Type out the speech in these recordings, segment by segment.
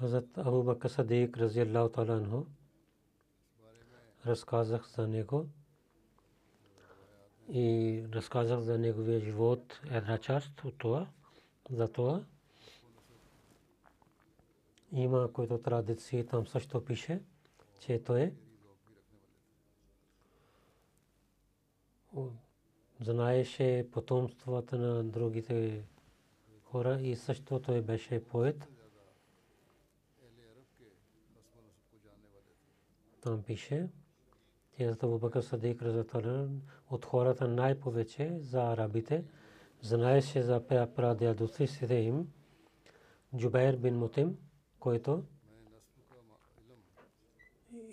Hazrat Abu Bakr Sadiq разияллаху таala анху разказах за него и разказах за неговия живот една част от това. За това има които традиции, там също пише, че той знаеше потомствата на другите хора и също той беше поет. Там пише, че Абу Бакр Садик от хората най-повече за арабите, знаеше за прадядовците им, Джубайр бин Мутим, който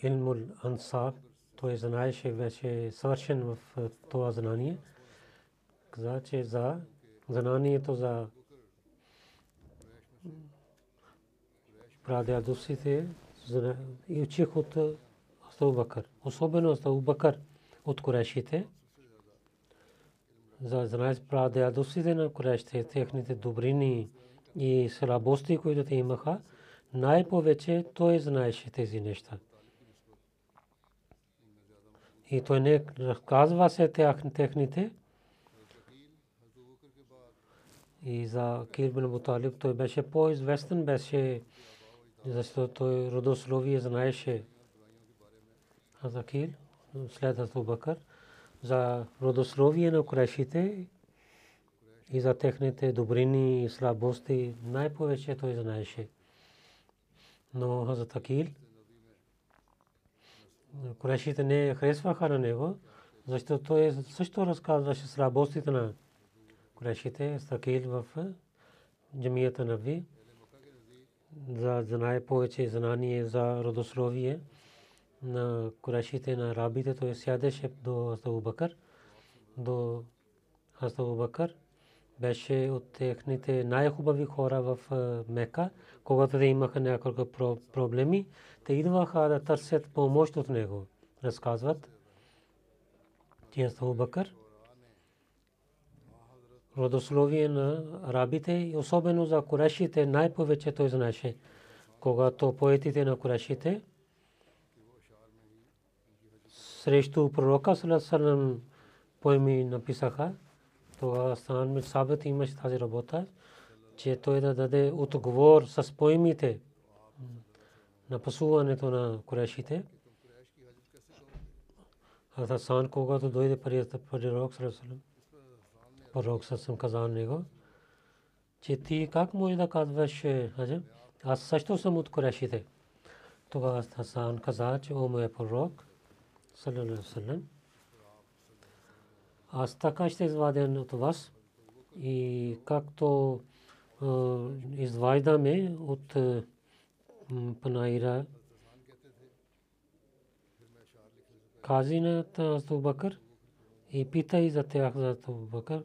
Илмул Ансаб, той знаеше вече съвършен в това знание. Каза, че за знанието за прадядовците и учих от Абу Бакър. Особено Абу Бакър от Курешите. За знаеш прадядовците на Курешите, техните добрини и слабости, които те имаха, най-повече той знаеше тези неща. И той не разказва се техните. И за Кирбин Буталиб той беше по-известен, беше защото той родословие знаеше Азакил, след Абу Бакър, за родословие на Курешите и за техните добрини и слабости най-повече той знаеше. Но Хазрат Акил, Курешите не харесваха на него, защото той също разказваше слабостите на Курешите, Акил в джамията на Ви, за знае повече знание за родословие на Курешите, на арабите, той сядеше до Абу Бакър, до Абу Бакър беше от техните най-хубави хора в Мека, когато те имаха няколко проблеми, те идваха да търсят помощ от него. Разказват, Абу Бакър родословие на арабите и особено за Курешите най-повече той знаеше. Когато поетите на Курешите срещу пророка Салесалам поеми написаха, това стан में сабит имаше тази работа, че той да даде отговор с поемите на пасуването на Курешите. Хасан, когато дойде при пророк Салесалам, пророк съм казал него, че ти как може да казваш, аз също съм от Курешите. Тогава Хасан каза, че о моя пророк, салалалаху аз така ще извадя от вас и както изваждаме от панаира кази на Абу Бакър и пита и за тях за Абу Бакър.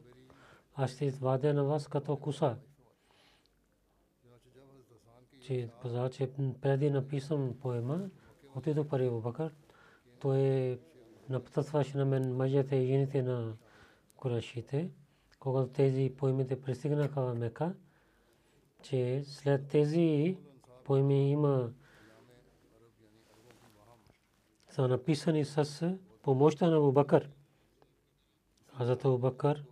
Аз ще извадя на вас като куса. Че каза, че преди написам поема, отидох при Бакър. Той напътстваше на мен мъжете и жените на Курашите. Когато тези поемите пристигнаха в Мека, че след тези поеми има са написани с помощта на Абубакър. Хазрат Абубакър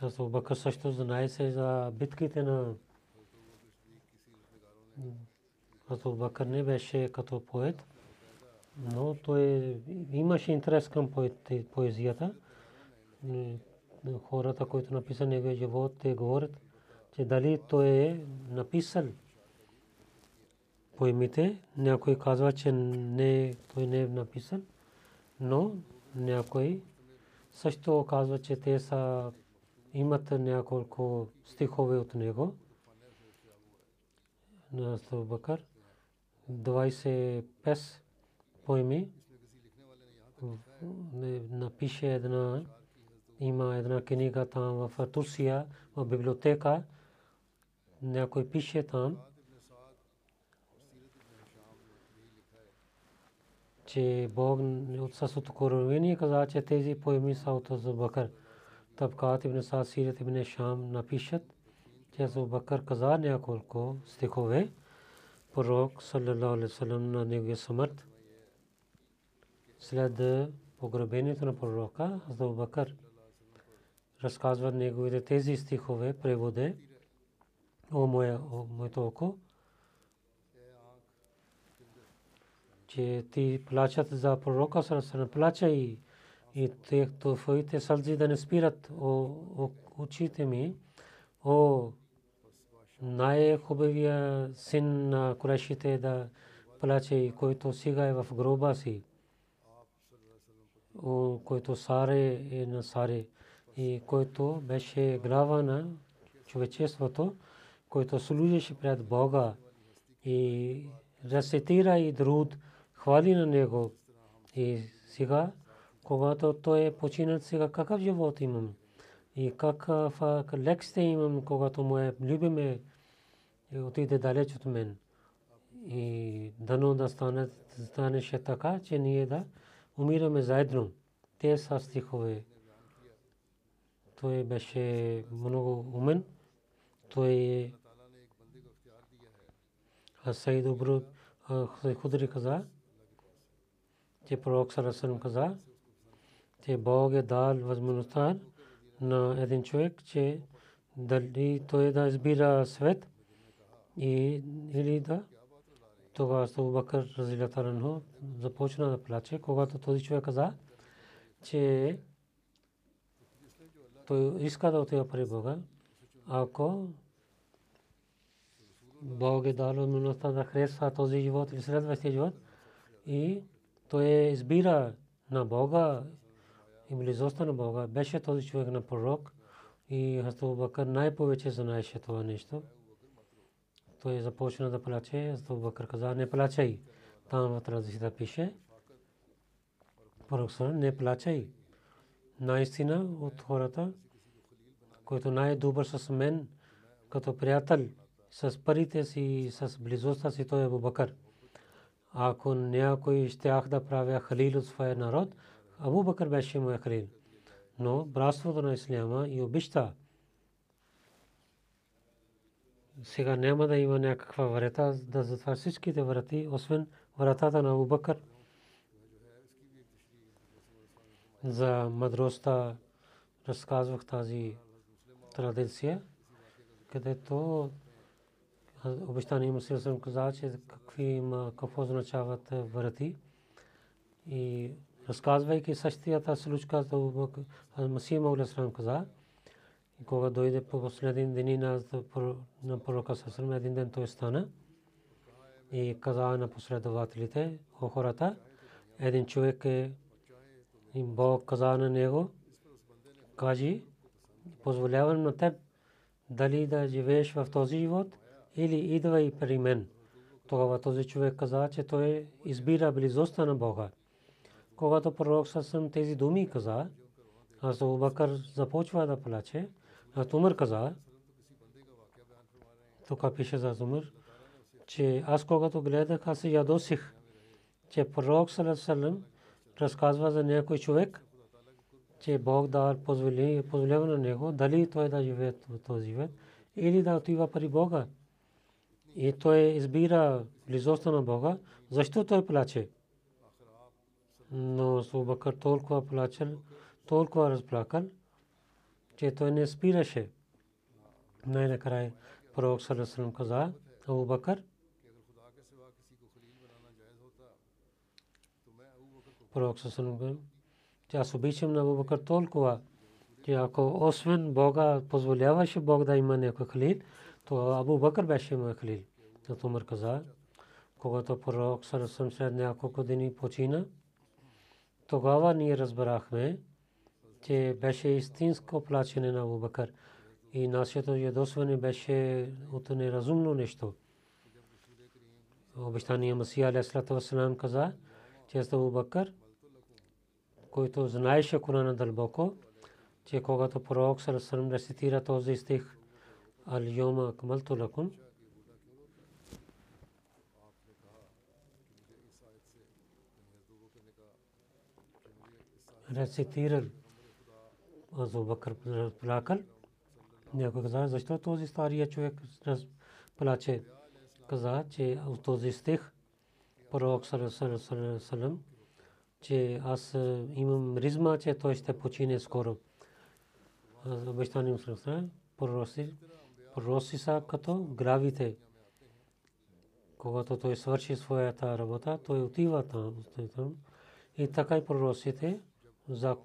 Хазрат Абубакър също знае за битките на Хазрат Абубакър не беше като поет, но той имаше интерес към поезията. Хората, които написали неговия живот, те говорят, че дали той е написал поемите. Някой казва, че не, той не е написан, но някой също казва, че те са имат няколко стихове от него. На Бакър 25 поеми напише една има една книга там в Турция в библиотека някой пише там че Бог от съсото коровини каза, че тези поеми са от Зубакър. Табкат ибн Саад Сират ибн Шам напишат, че Зубакър каза няколко стихове. Пророк саллалаху алейхи вассалам на неговия смърт след погребението на пророка Зубакър разказва неговите тези стихове преводе о моето око че ти плачат за пророка Сарасана, плачай и то твоите сълзи да не спират очите ми, о най-хубавия син на Курешите да плаче, който сега е в гроба си, който Саре е на Саре и който беше глава на човечеството, който служеше пред Бога и рецитира и друд, хвали на него. И сега, когато той е починал, сега какъв живот имам? И какъв лекция имам, когато му е любиме отиде далеч от мен. И дано да стане, станеше така, че ние да умираме заедно. Те са стихове. Той беше много умен. Той е Обру Худри каза, че пророк Сарасалам каза, че Бог е дал възможността на един човек, че дали той да избира свет и или да тогава Абу Бакър разилатаранху започна да плаче, когато този човек каза, че той иска да отива при Бога, ако Бог е дал възможността да харесва този живот или следващия живот и той избира на Бога и близостта на Бога. Беше този човек на пророк и Хазрат Бакър най-повече знаеше това нещо. Той започна да плаче. Хазрат Бакър каза, не плачай. Там в традицията пише. Пророк не плачай. Наистина от хората, който най-добър с мен, като приятел, с парите си с близостта си, той е Бакър ако някой щях да правя халил от своя народ, Абу Бакър беше моя халил. Но братството на Исляма и обичта сега няма да има някаква врата да затваря всичките врати, освен вратата на Абу Бакър. За мъдростта разказвах тази традиция, където обещание Мусил съм казал, че какви има, какво означават врати. И разказвайки същията случка за Масия Мауля Срам каза, кога дойде по последен ден на, на пророка Сасрам, един ден той стана и каза на последователите, о хората, един човек е и Бог каза на него, кажи, позволявам на теб дали да живееш в този живот – или идвай при мен. Тогава този човек каза, че той избира близостта на Бога. Когато пророк Сасъм тези думи каза, аз Бакър започва да плаче, аз Умар каза, тук пише за Умар, че аз когато гледах, аз се ядосих, че пророк Салам разказва за някой човек, че Бог да позволява на него дали той да живее този живот или да отива при Бога. И той избира близостта на Бога. Защо той плаче? Но Субакър толкова плачел, толкова разплакал, че той не спираше. Най-накрая пророк Салесалам каза, Абу Бакър, пророк Салесалам че аз обичам на Абу Бакър толкова, че ако освен Бога позволяваше Бог да има някой халил, то Абу Бакър беше мой халил. Тато Умар каза, когато пророк Сарасам след няколко дни почина, тогава ние разбрахме, че беше истинско плачене на Абу Бакър и нашето ядосване беше от неразумно нещо. Обещания Масия Вассалам каза, че Абу Бакър който знаеше Корана дълбоко, че когато пророк Сарасалам рецитира този стих Ал-Йома Акмалту Лакум, рецитирал Азу Бакър плакал. Някой каза, защо този стария човек плаче? Каза, че от този стих пророк Сарасалам че аз имам ризма, че той ще почине скоро. Обещание му пророси, пророси са като гравите. Когато той свърши своята работа, той отива там. И така и проросите за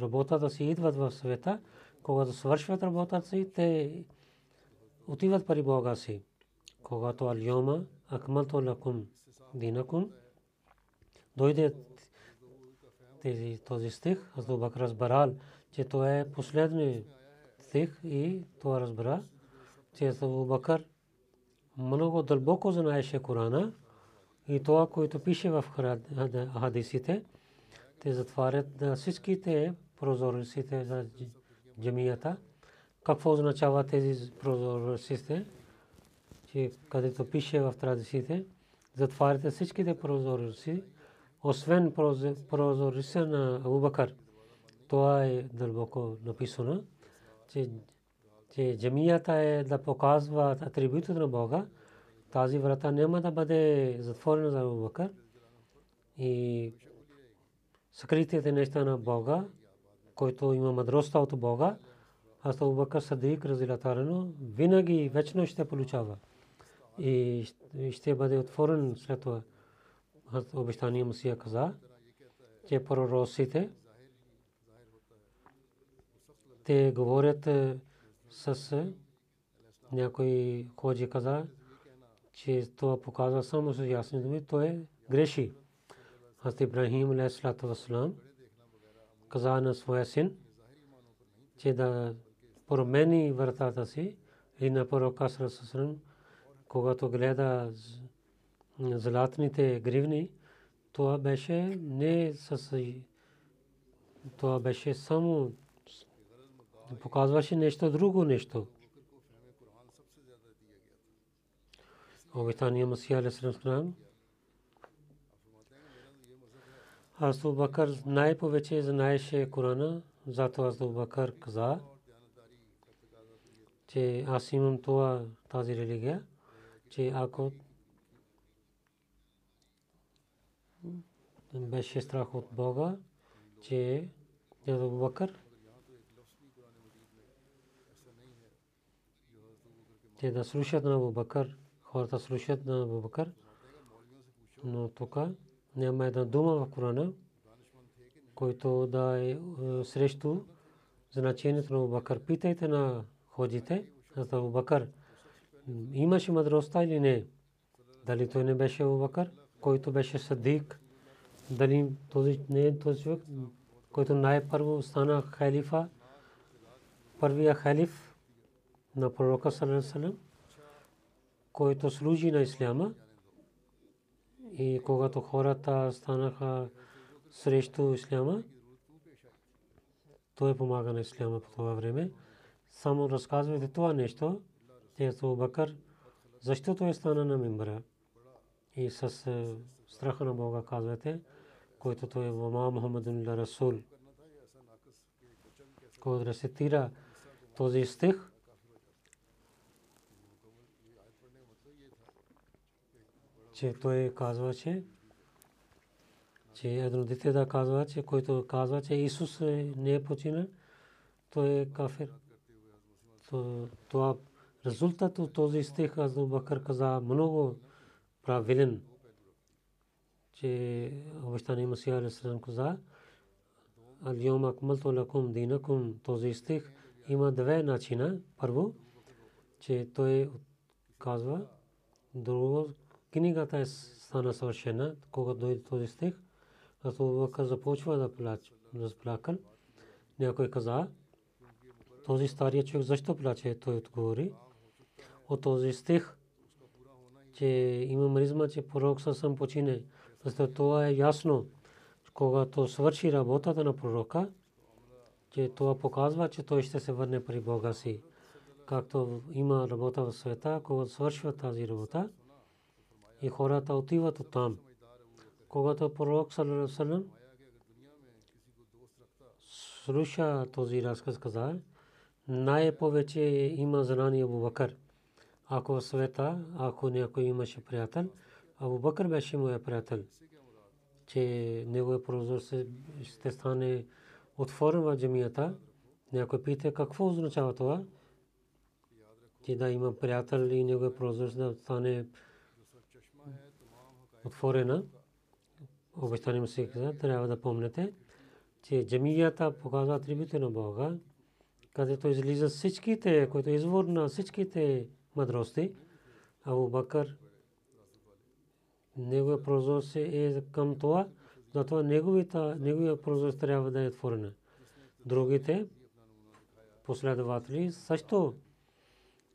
работата си идват в света. Когато свършват работата си, те отиват при Бога си. Когато Альома, Акмалто Лакум, Динакум, дойде тези, този стих, Азду Бакр разбрал, че това е последния стих и това разбра, че Азду Бакр много дълбоко знаеше Корана и това, което пише в хадисите, те затварят всичките прозорците за джамията. Какво означава тези прозорците? Че където пише в традициите, затваряте всичките прозорци освен прозориса на Абу Бакър. Това е дълбоко написано, че, че джамията е да показва атрибутите на Бога. Тази врата няма да бъде затворена за Абу Бакър. И скритите неща на Бога, който има мъдростта от Бога, аз Абу Бакър Садик разилатарено, винаги вечно ще получава. И ще бъде отворен след това обещания Мусия каза, че пророците те говорят е, с някой ходжи каза, че това показва само с ясни думи, то е греши. Аз Ибрахим алейхиссалату вассалам каза на своя син, че да промени вратата си и на пророка Сърсърм, когато гледа златните гривни, това беше не с това беше само показваше нещо друго нещо. Обитания Масия Алисалам Аз Бакър най-повече знаеше Корана, затова аз Бакър каза, че аз имам това, тази религия, че ако беше страх от Бога, че Абу Бакър те да слушат на Абу Бакър, хората слушат на Абу Бакър, но тук няма една дума в Корана, който да е, е срещу значението на Бакър. Питайте на ходите, за Бакър, имаше мъдростта или не? Дали той не беше Бакър, който беше садик, дали този не е този човек, който най-първо стана халифа, първия халиф на пророка Салам, който служи на Исляма, И когато хората станаха срещу исляма, той помага на исляма по това време. Само разказвайте това нещо, че Бакър, защо той стана на мимбара. И с страха на Бога казвате, който той е Вама Мухаммадun Расул. Който рецитира този стих, че той казва, че едно дете да казва, че който казва, че Исус не е починал, той е кафир. Това резултат от този стих Азу Бакър каза много правилен, че обещание Масия Алисалам каза, Алиом акмалту лакум динакум този стих има две начина. Първо, че той казва, друго, книгата е стана съвършена, когато дойде този стих, Абу Бакър започва да плаче, разплакал. Някой каза, този стария човек защо плаче? Той отговори. От този стих, че има мризма, че пророк съм почине. Защото това е ясно. Когато свърши работата на пророка, че това показва, че той ще се върне при Бога си. Както има работа в света, когато свършва тази работа и хората отиват от там когато пророк саллалаху слуша този разказ каза, най-повече има знание Абу Бакър. Ако в света, ако някой имаше приятел, Абу Бакър беше моя приятел, че неговия прозор ще стане отворен в джамията. Някой пита какво означава това, че да има приятел и неговия прозор да стане отворена обещание му се каза, трябва да помните, че джамията показва атрибути на Бога, където излиза всичките, който е извор на всичките мъдрости. Абу Бакър, неговия прозор се е към това, затова неговия прозор трябва да е отворена. Другите последователи също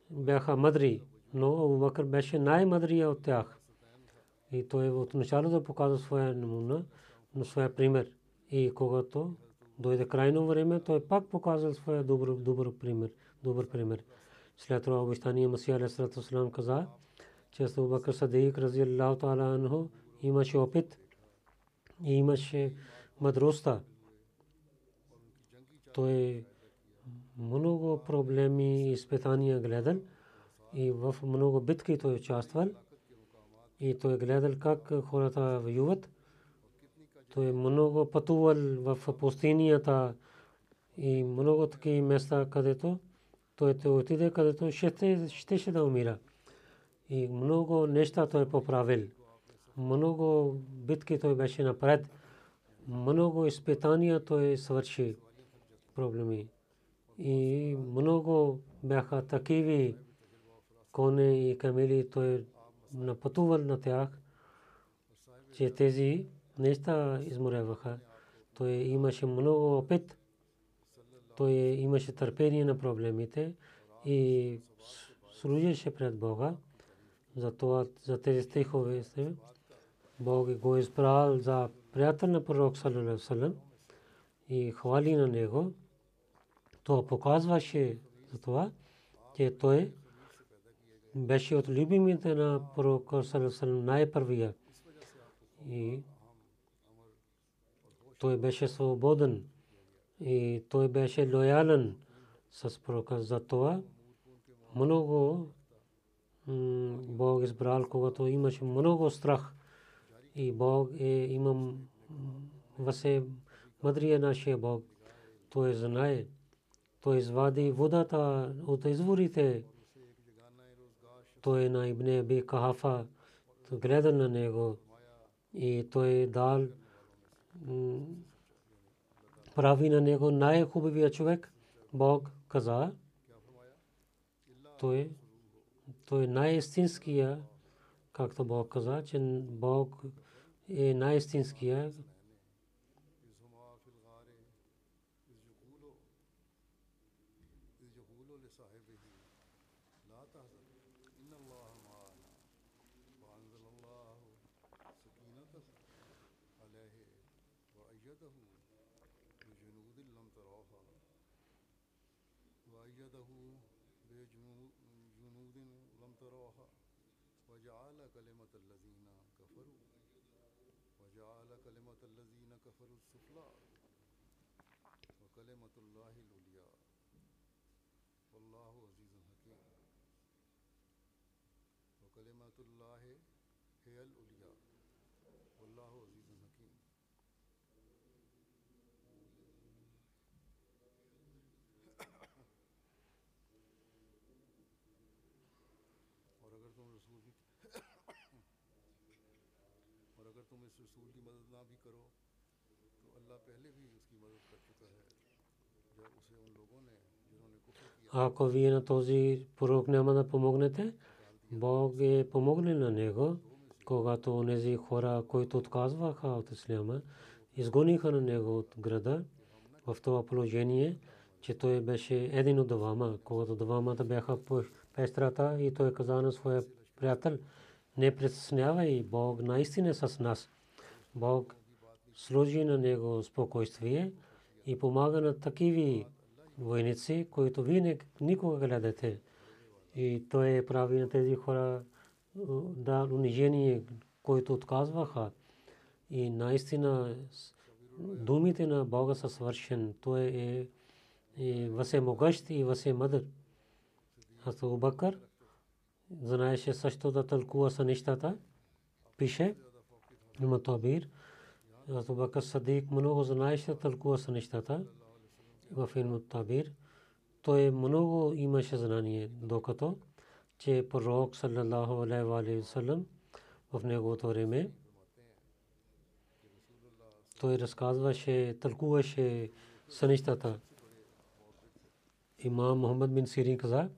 бяха мъдри, но Абу Бакър беше най-мъдрия от тях. И той от начало да показва своя намуна, но своя пример. И когато дойде крайно време, той пак показва своя добър, добър пример. Добър пример. След това обещание Масия Алейхиссалату Салам каза, че Абу Бакр Садик рази Аллаху Таала анху имаше опит и имаше мъдростта. Той много проблеми и изпитания гледал и в много битки той участвал и той гледал как хората воюват. Той много пътувал в пустинята и много такива места, където той те отиде, където ще, ще да умира. И много неща той поправил. Много битки той беше напред. Много изпитания той свърши проблеми. И много бяха такиви коне и камели той напътувал на тях, че тези неща изморяваха. Той имаше много опит. Той имаше търпение на проблемите и служеше пред Бога. Затова за тези стихове Бог го избрал за приятел на пророк саллалаху и хвали на него. Това показваше за това, беше от любимите на пророка Салесалем най-първия. И той беше свободен и той беше лоялен с пророка. За това много Бог избрал, когато имаше много страх. И Бог е имам въсе мъдрия нашия Бог. Той знае. Той извади водата от изворите той на Ибне Аби Кахафа гледа на него и той дал прави на него най-хубавия човек. Бог каза, той, той най-истинския, както Бог каза, че Бог е най-истинския, وأيده بجنود لم تروها وجعل كلمة الذين كفروا وجعل كلمة الذين كفروا السفلى وكلمة الله العليا والله عزيز حكيم وكلمة الله هي العليا Ако вие на този пророк няма да помогнете, Бог е помогне на него, когато онези хора, които отказваха от исляма, изгониха на него от града в това положение, че той беше един от двама, когато двамата бяха по пестрата и той каза на своя приятел, не притеснявай, Бог наистина е с нас. Бог сложи на него спокойствие и помага на такиви войници, които вие никога гледате. И той прави на тези хора е, да унижение, които отказваха. И наистина думите на Бога са свършен. Той е, е въземогъщ и въземъдър. Аз Бакър знаеше също да тълкува са нещата. Пише, има Табир. Аз Бакър Садик много знаеше да тълкува са нещата в Илм Табир. Той много имаше знание, докато че пророк саллаллаху алейхи ва саллям в неговото време той разказваше, тълкуваше сънищата. Имам Мухаммад бин Сирин каза,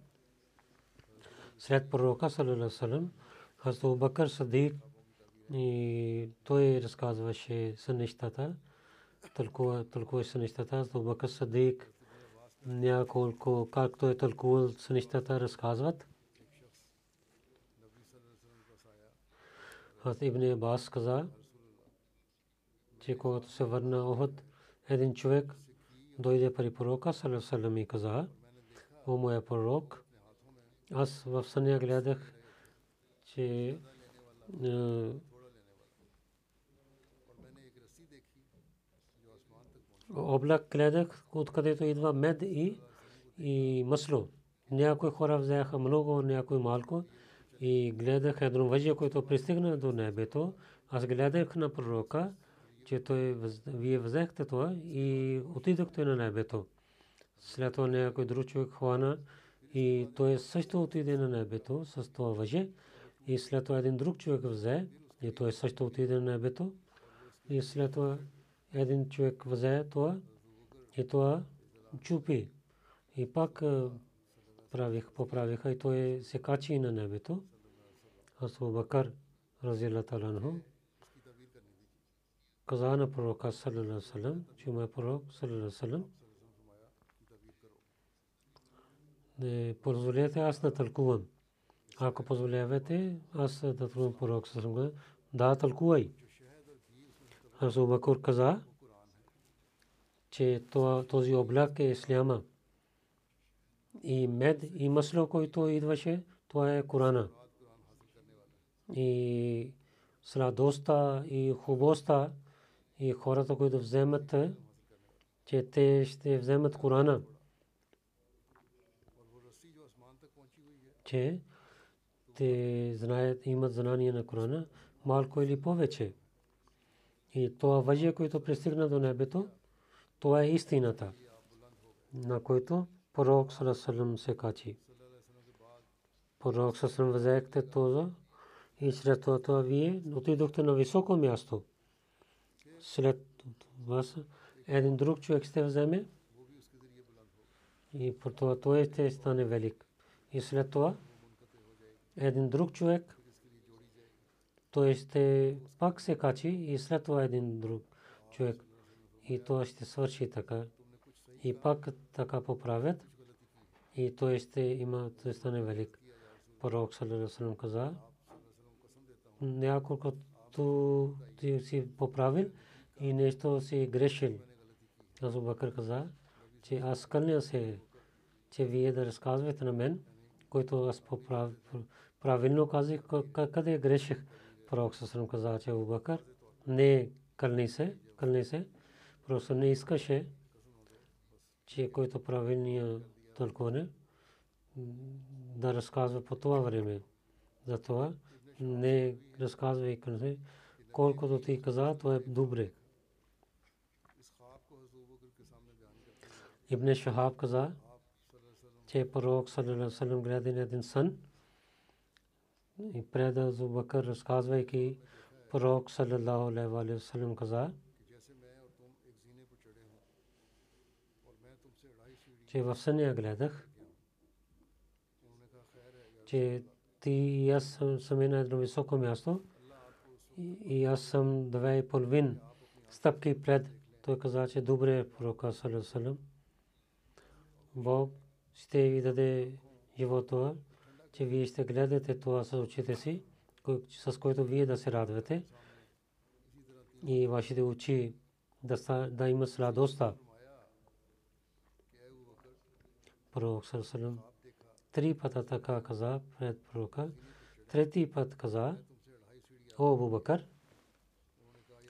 след пророка саллаллаху алейхи ва саллям, Хазрат Бакър Садик и той разказваше сънищата, тълкува, тълкуваше сънищата, Хазрат Бакър Садик няколко, както е тълкувал сънищата, разказват. Хазрат Ибн Абас каза, че когато се върна Охот, един човек дойде при пророка салам и каза, о моя пророк, аз в съня гледах, че облак гледах, откъдето идва мед и, и масло. Някои хора взеха много, някои малко и гледах едно въжие, което пристигна до небето. Аз гледах на пророка, че той, вие взехте това и отидохте на небето. След това някой друг човек хвана и той също отиде на небето с това въже. И след това един друг човек взе и той също отиде на небето. И след това един човек взе това и това чупи. И пак правих, поправиха и той се качи на небето. Аз Бакър, разилла таланху, каза на пророка ва саллям, че мой пророк саллям, не позволете аз да тълкувам. Ако позволявате, аз да тълкувам пророк саллям, да тълкувай. Аз Бакър каза, че този облак е исляма. И мед и масло, който идваше, това е Корана. И сладостта и хубостта и хората, които вземат, че те ще вземат Корана. Че те знаят, имат знание на Корана, малко или повече. И това въжие, което пристигна до небето, това е истината, на който пророк Салесалем се качи. Пророк Салесалем взехте това и след това вие отидохте на високо място. След вас един друг човек ще вземе и по това той ще стане велик. И след това един друг човек той ще пак се качи и след това един друг човек. И това ще свърши така. И пак така поправят. И той ще има, той стане велик. Пророк Салерасалам каза, няколко ти си поправил и нещо си грешил. Азу Бакър каза, че аз кълня се, че вие да разказвате на мен, който аз правилно казах, къде греших. Пророк Сасрам каза, че Абу Бакър не кълни се, кълни се, просто не искаше, че който правилния тълкуване да разказва по това време. Затова не разказвай колкото ти каза, то е добре. Ибн Шахаб каза, че пророк саллалаху гледа на един сън и преда Зубакър разказвайки пророк саллалаху алейхи ва саллям каза, че в съня гледах, че ти и аз сме на едно високо място и аз съм две и половин стъпки пред. Той каза, че добре пророка саллалаху Бог ще ви даде живота, че вие ще гледате това с очите си, с което вие да се радвате и вашите очи да, да имат радостта. Пророк Сарасалам три пъта така каза пред пророка. Трети път каза, о Абу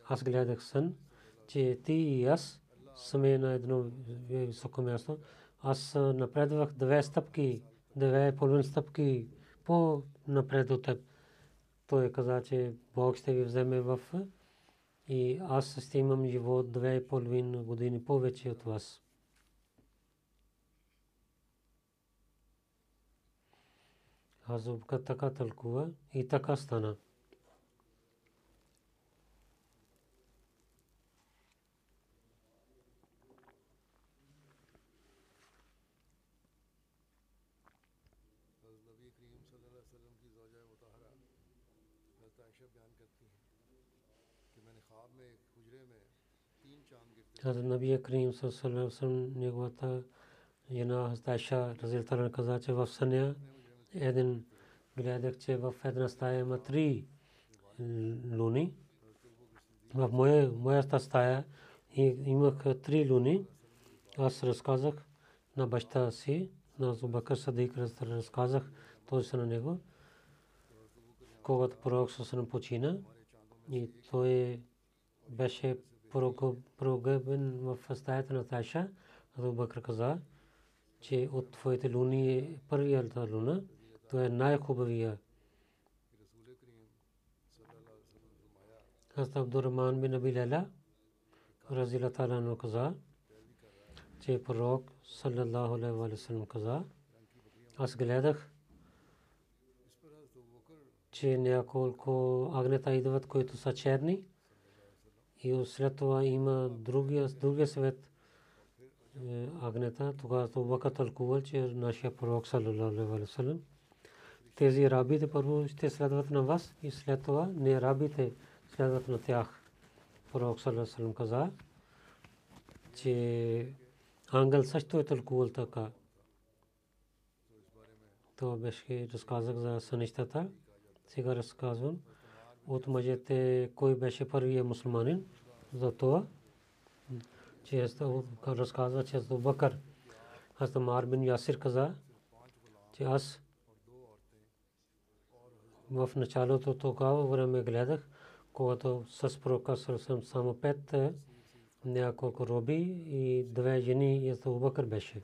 аз гледах сън, че ти и аз сме на едно високо място. Аз напредвах две стъпки, две половин стъпки по напред от теб. Той каза, че Бог ще ви вземе в и аз ще имам живот две и половин години повече от вас. Азубка така тълкува и така стана. Хазрат Наби Крим Сърсалам неговата жена Хастайша Разилтана каза, че в съня един гледах, че в една стая има три луни. В моя, моята стая имах три луни. Аз разказах на баща си, на Зубакър Садик разказах този на него. Когато пророк Сусанам почина и той беше прогъбен в стаята на Тайша, Азу Бакр каза, че от твоите луни е първията луна, то е най-хубавия. Хазрат Абдуррахман бин Аби Лейла разила таala каза, че пророк саллаллаху алейхи ва саллям каза, аз гледах, че няколко агнета идват, които са черни, и след това има другия, другия свет е, агнета. Тогава Бакър тълкувал, че нашия пророк разказвам от мъжете кой беше първият мусулманин. За това, че разказва, че Азу Бакър, аз Амар бин Ясир каза, че аз в началото тогава време гледах, когато с пророка съм само пет няколко роби и две жени и Азу Бакър беше.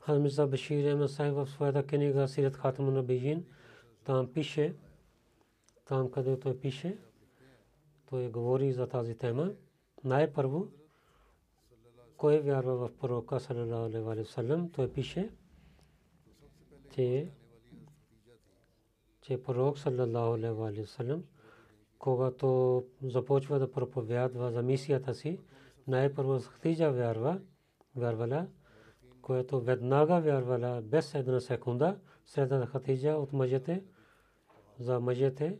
Хамиза Башир Емна Сайх в своята книга Сират Хатам на Бейжин, там пише, там където е пише, той говори за тази тема. Най-първо, кой вярва в пророка саллям, той пише, че че пророк саллям, когато започва да проповядва за мисията си, най-първо Хатиджа вярва, вярвала, което веднага вярвала без една секунда, след Хатиджа от мъжете, за мъжете,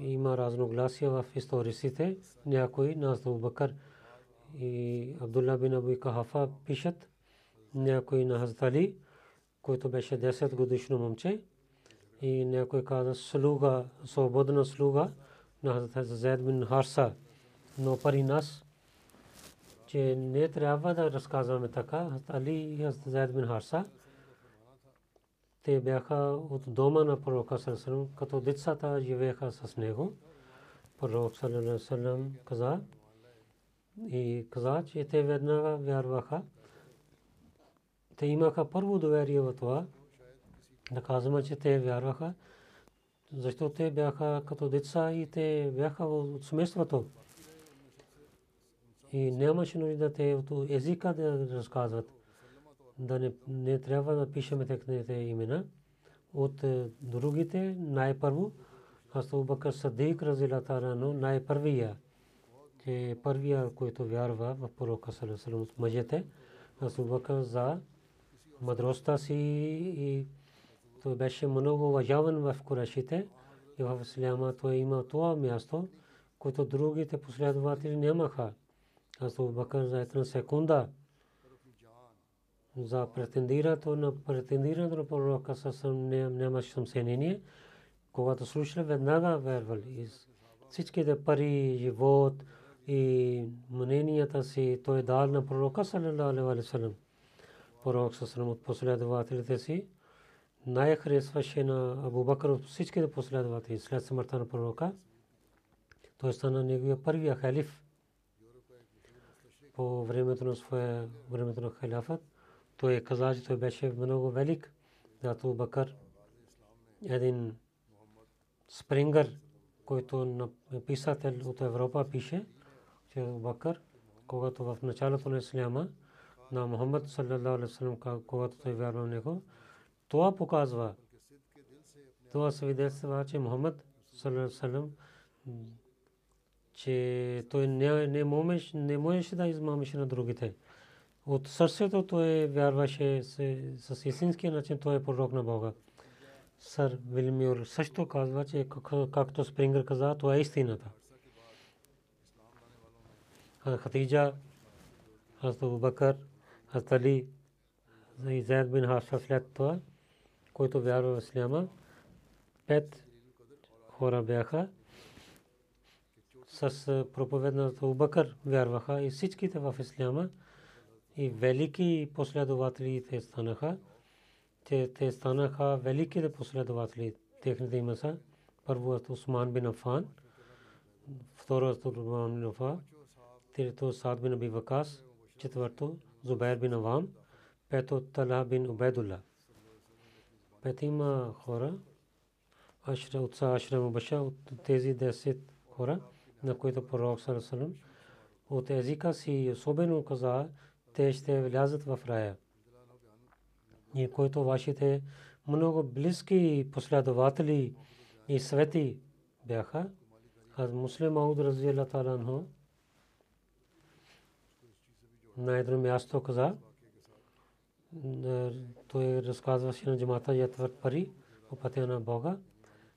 има разногласия в историците. Някои на Абу Бакър и Абдулла бин Абу Кахафа пишат, някои на Хазрат който беше 10 годишно момче, и някой каза слуга, свободна слуга на Хазрат Зайд бин Харса, но пари нас, че не трябва да разказваме така. Али и Хазрат Зайд бин Харса, те бяха от дома на пророка Салесалам, като децата живееха с него. Пророк Салесалам каза и каза, че те веднага вярваха. Те имаха първо доверие в това, да казваме, че те вярваха, защото те бяха като деца и те бяха от семейството. И нямаше нужда те от езика да разказват. Да не, не трябва да пишеме техните имена. От е, другите най-първо, аз Бакър Садик Разилата Рано най-първия, че първия, който вярва в пророка Салесалам от мъжете, аз Бакър за мъдростта си и той беше много уважаван в Курешите и в Исляма той има това място, което другите последователи нямаха. Аз Бакър за една секунда за претендирането на претендирането на пророка съвсем нямаше съмнение. Когато слушали, веднага вервали. Всичките пари, живот и мненията си той дал на пророка саллалаху алейхи вассалам. Пророк съвсем от последователите си най-харесваше на Абу Бакър от всичките последователи след смъртта на пророка. Той стана неговия първия халиф по времето на своя времето на халифът. Той каза, че той беше много велик. Зато Бакър един спрингър, който писател от Европа пише, че Бакър, когато в началото на Исляма на Мухаммад саллалаху алейхи вассалам, когато той вярва в него, това показва, това свидетелства, че Мухаммад че той не, не, можеше, да измамеше на другите. От сърцето той вярваше с, истинския начин, той е пророк на Бога. Сър Вилмюр също казва, че както Спрингър каза, това е истината. Хатиджа, Хазрат Бакър, Хазрат Али, Зайд бин Хаша след това, който вярва в Исляма, пет хора бяха с проповед на Бакър вярваха и всичките в Исляма и велики последователи те станаха. Те, те станаха великите последователи. Техните има са. Първо е Усман бин Афан, второ е Турман бин Афа, трето Сад бин Аби Вакас, четвърто Зубайр бин Авам, пето Талha бин Убайдулла. Петима хора, Ашра от Ашра Мубаша от тези 10 хора, на които пророк Салесалам от езика си особено каза, те ще влязат в рая. И които вашите много близки последователи и свети бяха, аз муслим Ауд Разиела Таланхо на едно място каза, той разказваше на джамата ятвърт пари по на Бога.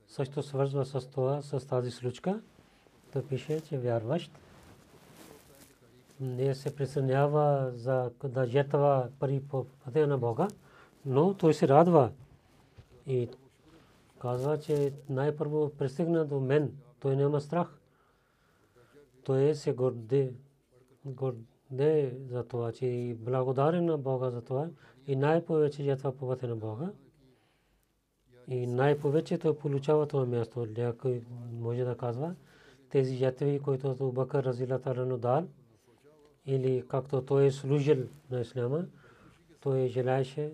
Също свързва с това, с тази случка, да пише, че вярващ не се присъединява за да жетва пари по пътя на Бога, но той се радва и казва, че най-първо пристигна до мен, той няма страх. Той се горде, горде за това, че и благодарен на Бога за това и най-повече жетва по пътя на Бога. И най-повече той получава това място. Някой може да казва, тези жетви, които Бакър Разилата Рано дал, или както той е служил на Исляма, той желаеше,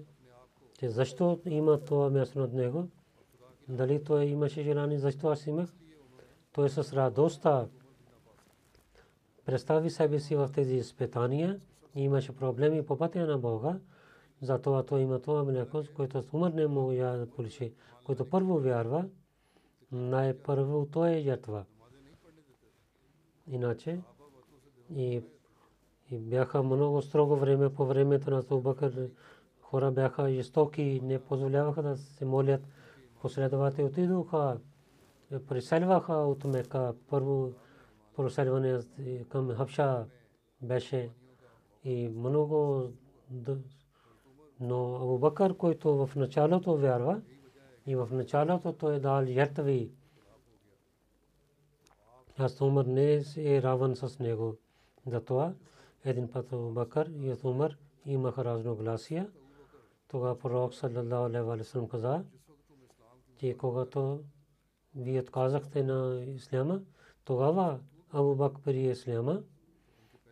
че защо има това място над него, дали той имаше желание, защо аз имах, той с радостта представи себе си в тези изпитания и имаше проблеми по пътя на Бога, затова той има това мляко, което умър не мога да получи, който първо вярва, най-първо той е жертва. Иначе и и бяха много строго време по времето на Абубакър. Хора бяха жестоки не позволяваха да се молят. Последователи отидоха, преселваха от Мека. Първо преселване към Хабша беше и много но Абубакър, който в началото вярва и в началото той е дал жертви Аз Умар не е равен с него. Затова един път Бакър и Умар имаха разногласия. Тогава пророк саллаллаху алейхи ва саллям каза, че когато вие отказахте на исляма, тогава Абу Бакр прие исляма.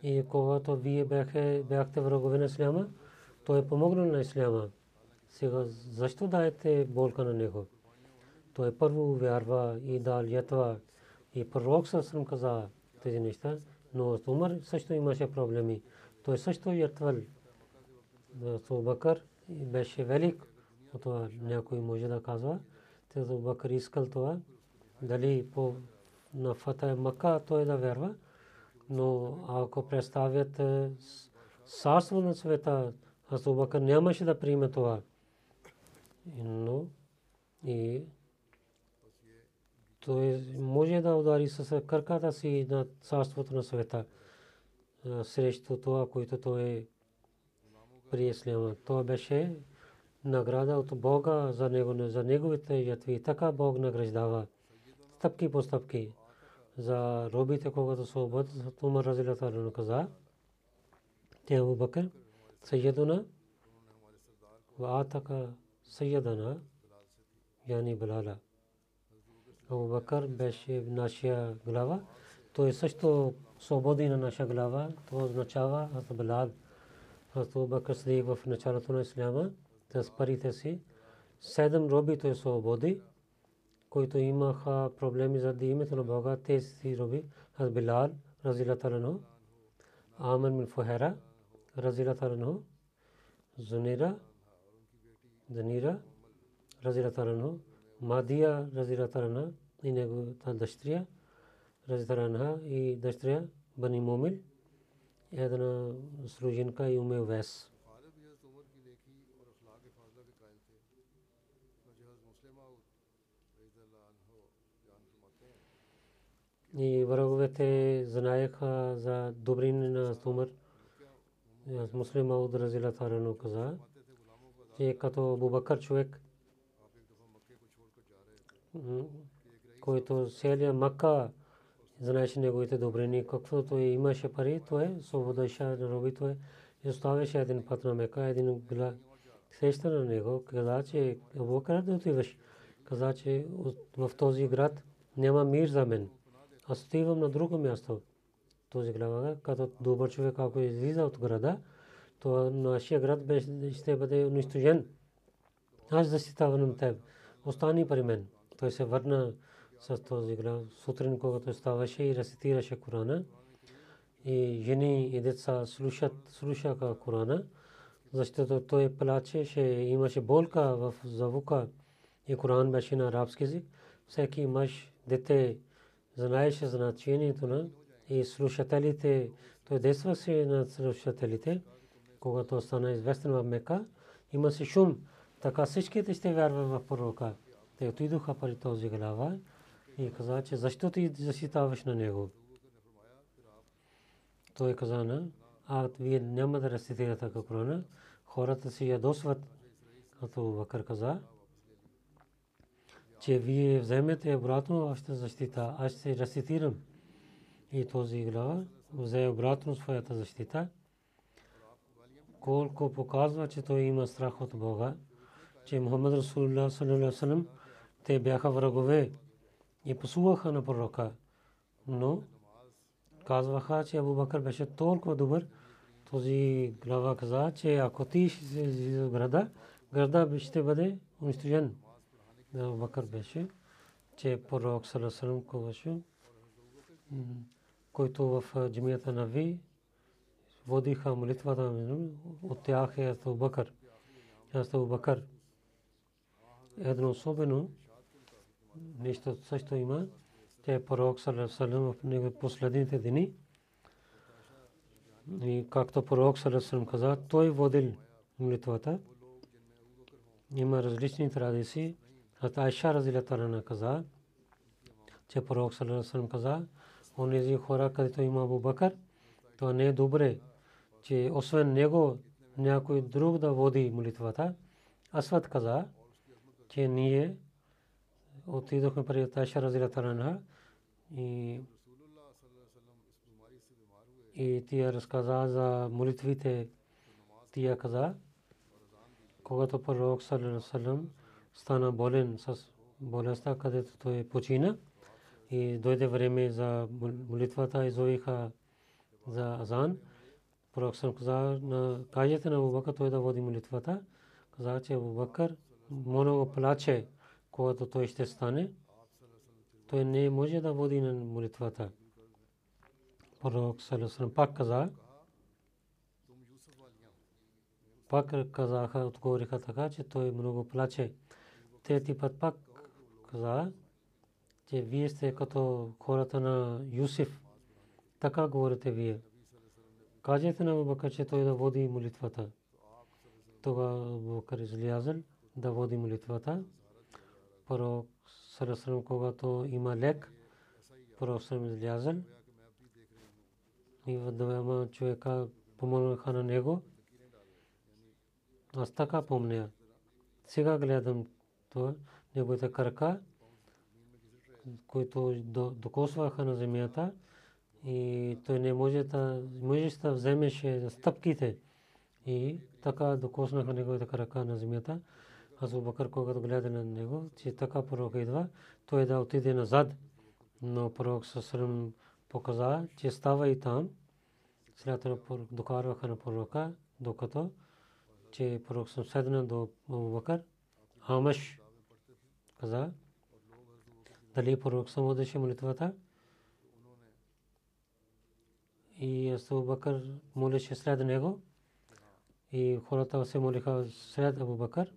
И когато вие бяхте, врагове на исляма, той е помогнал на исляма. Сега защо даете болка на него? Той първо вярва и дал ятва. И пророк съм каза тези неща, но Умар също имаше проблеми. Той също ятвал. Абу Бакър беше велик. Това някой може да казва. Те Абу Бакър искал това. Дали по на Фата Мака той да вярва. Но ако представят царство на света, Абу Бакър нямаше да приеме това. Но и той може да удари с кърката си на царството на света срещу това, което той е при Това беше награда от Бога за, него, за неговите жертви. Така Бог награждава стъпки по стъпки за робите, когато се обадят, Умар Разилатарно каза, те Абу Бакър, Сайедуна, Ва Атака Сайедана, Яни Балала. Абу Бакър беше нашия глава. Той също свободи на наша глава. Това означава аз Балал. Абу Бакър седи в началото на Исляма с парите си. Седем роби той свободи, които имаха проблеми заради името на Бога. Те си роби. Аз Билал, разилата рано. Амен мин Фухера, разилата рано. Зунира, Занира, разилата рано. Мадия разилата рано. И неговата дъщеря, разилата рано и дъщеря Бани Момил. Една служинка и уме Вес. и враговете знаеха за добрини на Умар. Муслим Ауд Разила Тарано каза, че като Абубакър човек, който селия Макка знаеше неговите добрини, каквото имаше пари, то е свободаше на роби, то е оставяше един път на Мека, един гла среща на него, каза, че Абубакър да отиваш. Каза, че в този град няма мир за мен. Аз отивам на друго място. Този глава, като добър човек, ако излиза от града, то нашия град ще бъде унищожен. Аз защитавам теб. Остани при мен. Той се върна с този глав. Сутрин, когато ставаше и рецитираше Корана. И жени и деца слушат, слушаха Корана, защото той плачеше, имаше болка в завука и Коран беше на арабски език. Всеки мъж, дете, знаеше значението на и слушателите, той действаше на слушателите, когато стана известен в Мека, имаше шум, така всичките ще вярват в пророка. Те отидоха при този глава и каза, че защо ти защитаваш на него? Той каза на, а вие няма да рецитирате Корана, хората си ядосват, като Бакър каза, че вие вземете обратно вашата защита. Аз ще рецитирам. И този глава взе обратно своята защита. Колко показва, че той има страх от Бога, че Мухаммад Расулullah саллалаху те бяха врагове и посуваха на пророка. Но казваха, че Абу Бакър беше толкова добър. Този глава каза, че ако ти ще града, града ще бъде унищожен. Бакър беше, че пророк Саласалам коваше, който в джамията на Ви водиха молитвата от тях е Абу Бакър. Абу Бакър. Едно особено нещо също има, че пророк Саласалам в последните дни и както пророк Саласалам каза, той водил молитвата. Има различни традиции. Хазрат Айша разилата ана каза, че пророк саллаллаху каза, онези хора, където има Абу Бакър, то не е добре, че освен него някой друг да води молитвата. Асват каза, че ние отидохме при Айша разилата ана и и тия разказа за молитвите. Тия каза, когато пророк саллалаху стана болен с болестта, където той почина и дойде време за молитвата и зовиха за азан. Пророк съм каза, кажете на Абубакър той да води молитвата. Каза, че Абубакър много плаче, когато той ще стане. Той не може да води на молитвата. Пророк Салесалам пак каза, пак казаха, отговориха така, че той много плаче. Трети път пак каза, че вие сте като хората на Юсиф. Така говорите вие. Кажете на Бакър, че той да води молитвата. Това Бакър излязъл да води молитвата. Пророк Сарасрам, когато има лек, пророк Сарасрам излязъл и двама човека помогнаха на него. Аз така помня. Сега гледам това, неговите крака, които докосваха на земята и той не може да, може да вземеше стъпките и така докоснаха неговите крака на земята. Аз Бакър, когато гледа на него, че така пророк идва, той да отиде назад. Но пророк Сасрам показа, че става и там. След докарваха на пророка, докато че пророк съм седна до Бакър. Амаш каза, дали пророк съм водеше молитвата. И Абу Бакър молеше след него. И хората се молиха след Абу Бакър.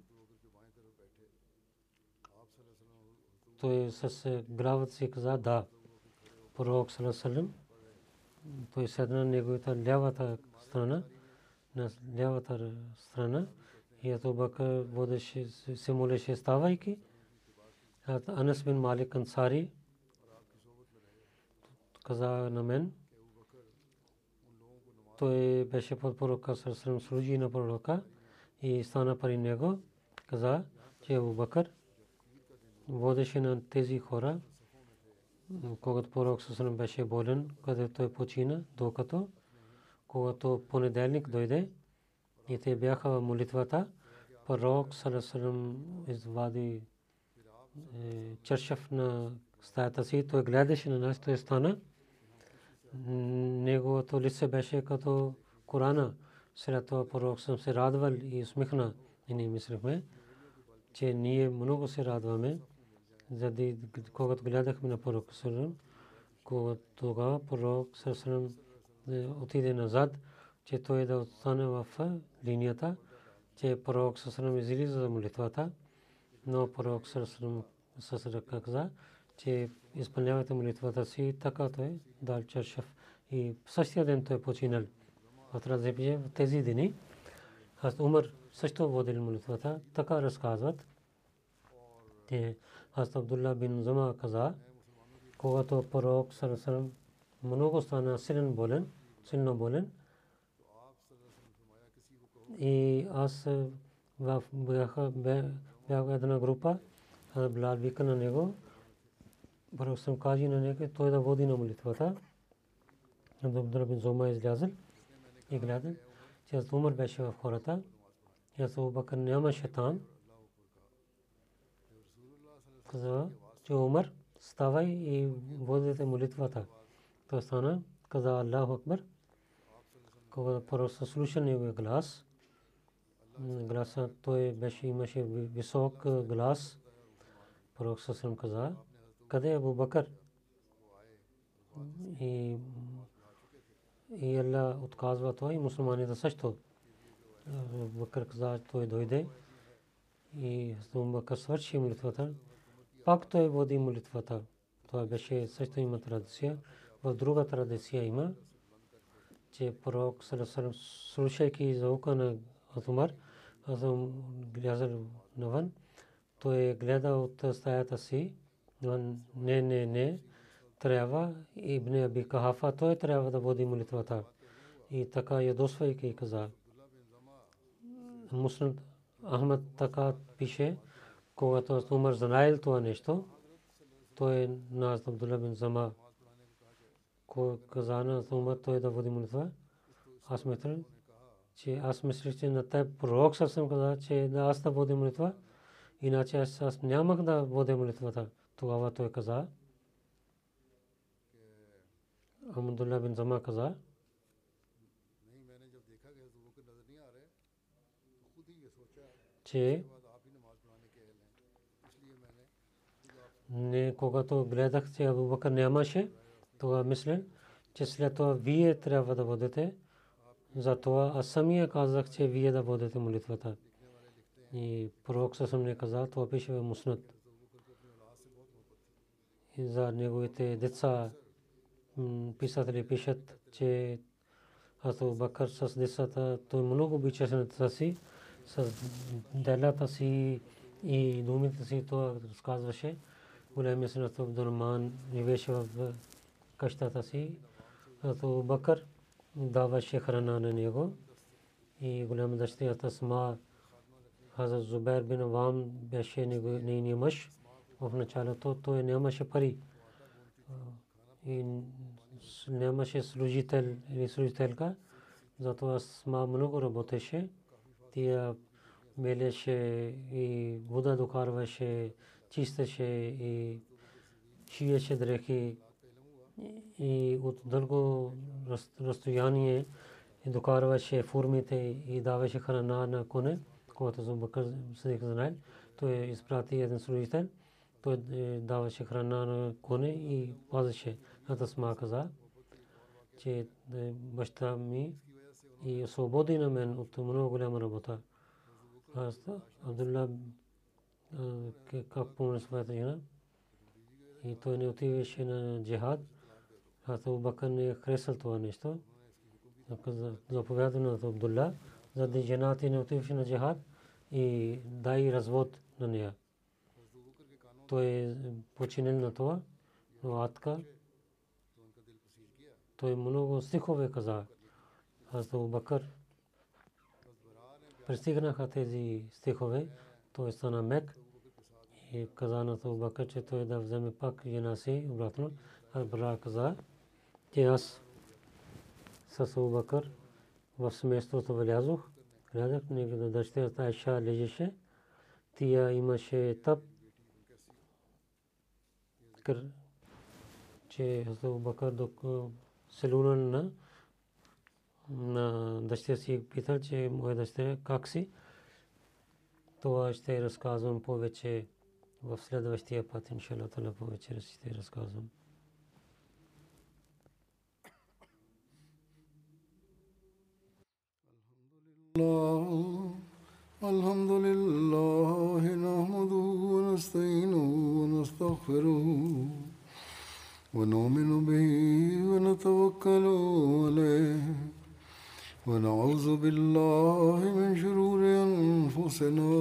Той с гравът си каза да. Пророк Салесалем, той седна на неговата лявата страна, на лявата страна и Абу Бакър водеше, се молеше ставайки. Анас бин Малик Ансари каза на мен, той беше под пророка Салесалем, служи на пророка и стана при него, каза, че Абу Бакър водеше на тези хора, когато пророк Сусанам беше болен, където той почина, докато когато понеделник дойде и те бяха в молитвата, пророк Сусанам извади е, чершав на стаята си, той гледаше на нас, той стана. Неговото лице беше като Корана. След това пророк съм се радвал и усмихна. И ние мислихме, че ние много се радваме заради когато гледахме на пророк Сърсърм, когато тогава пророк Сърсърм отиде назад, че той да остане в линията, че пророк Сърсърм излиза за молитвата, но пророк Сърсърм с ръка каза, че изпълнявате молитвата си, така той дал чершав. И същия ден той починал. В тези дни, аз Умар също водил молитвата, така разказват. Те Аз Абдулла бин Зама каза, когато пророк Сарасарам много стана силен болен, силно болен, и аз бях една група, аз Блад вика на него, пророк съм кажи на него, той да води на молитвата. Абдулла бин Зама излязъл и гледа, че аз умър беше в хората, и аз Абубакър нямаше там, каза, че Умар, ставай и водите молитвата. Той стана, каза Аллаху Акбар. Когато пророк слуша неговия глас, гласа той беше, имаше висок глас. Пророк съсрам каза, къде е Абу Бакър? И и Аллах отказва това и мусулманите също. Бакър каза, той дойде и Абу Бакър свърши молитвата пак той води молитвата. Това беше също има традиция. В друга традиция има, че пророк Салесалам, слушайки звука на Атумар, аз съм гледал навън, той е гледал от стаята си, не, не, не, трябва, Ибн Аби Кахафа, той трябва да води молитвата. И така ядосвайки каза. Муслим Ахмад така пише, когато аз Умар знаел това нещо, той на Абдулла бин Зама, каза на Умар той да води молитва. Аз мисля, че аз мисля, че на теб пророк съм каза, че да аз да водя молитва. Иначе аз, аз нямах да водя молитвата. Тогава той каза. Амдулла бин Зама каза. नहीं не когато гледах, че Абу Бакър нямаше, тогава мисля, че след това вие трябва да водите. Затова аз самия казах, че вие да водите молитвата. И пророк съм не казал, това пише в Муснат. И за неговите деца писатели пишат, че Абу Бакър с децата, той много обичаше на децата си, с делята си и думите си, това разказваше. Големия синът Абдурман живееше в къщата си. Абу Бакър даваше храна на него и голяма дъщерята Сма Хазрат Зубер бин Авам беше нейният мъж. В началото той нямаше пари и нямаше служител или служителка. Затова Сма много работеше. Тя мелеше и вода докарваше, чистеше и шиеше дрехи и от дълго разстояние докарваше формите и даваше храна на коне, когато Зубакър Садик знае. Той изпрати един служител, той даваше храна на коне и пазеше. Ата Сма каза, че баща ми и освободи на мен от много голяма работа. Аз Абдулла как помня своята жена и той не отиваше на джихад. Аз Бакър не харесал това нещо. Заповяда на Абдулла, за да жената не отиваше на джихад и дай развод на нея. Той е починил на това, но Атка той много стихове каза. Аз Бакър пристигнаха тези стихове, той стана мек и каза на Бакър, че той да вземе пак жена си обратно. Аз Бара каза, че аз с Бакър в семейството влязох. Гледах, неговата дъщеря Айша лежеше. Тия имаше тъп, че Бакър селуна на на дъщеря си питал, че моя дъщеря как си. Това ще разказвам повече в следващия път, иншалла тала повече ще разказвам. الحمد لله نحمده ونستعينه ونستغفره ونؤمن به ونتوكل عليه ونعوذ بالله من شرور أنفسنا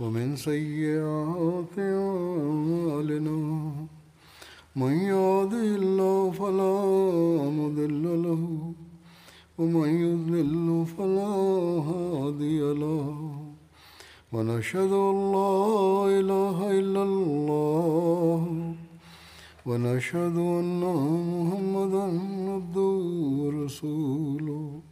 ومن سيئات أعمالنا من يهده الله فلا مضل له ومن يضلل فلا هادي له. ونشهد أن لا إله إلا الله ونشهد أن محمدا عبده ورسوله.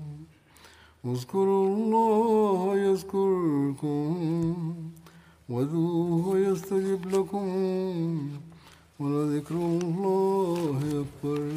اذكروا الله يذكركم وذوه يستجب لكم ولذكر الله أكبر.